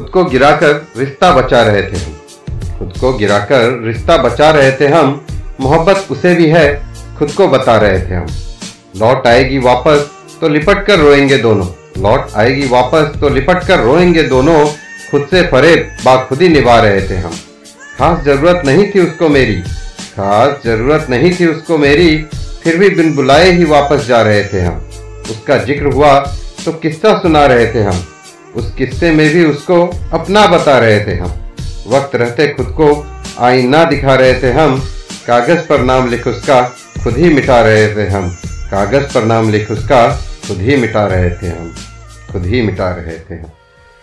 खुद को गिराकर रिश्ता बचा रहे थे हम। खुद को गिराकर रिश्ता बचा रहे थे हम, मोहब्बत उसे भी है, खुद को बता रहे थे हम। लौट आएगी वापस तो लिपट कर रोएँगे दोनों। लौट आएगी वापस तो लिपट कर रोएँगे दोनों, खुद से फरेब बाखुदी निभा रहे थे हम। खास ज़रूरत नहीं थी उसको मेरी। खास ज़रूरत नहीं थी उसको मेरी, फिर भी बिन बुलाए ही वापस जा रहे थे हम। उसका ज़िक्र हुआ तो किस्सा सुना रहे थे हम। उस किस्से में भी उसको अपना बता रहे थे हम। वक्त रहते खुद को आईना दिखा रहे थे हम। कागज़ पर नाम लिख उसका खुद ही मिटा रहे थे हम। कागज़ पर नाम लिख उसका खुद ही मिटा रहे थे हम। खुद ही मिटा रहे थे हम।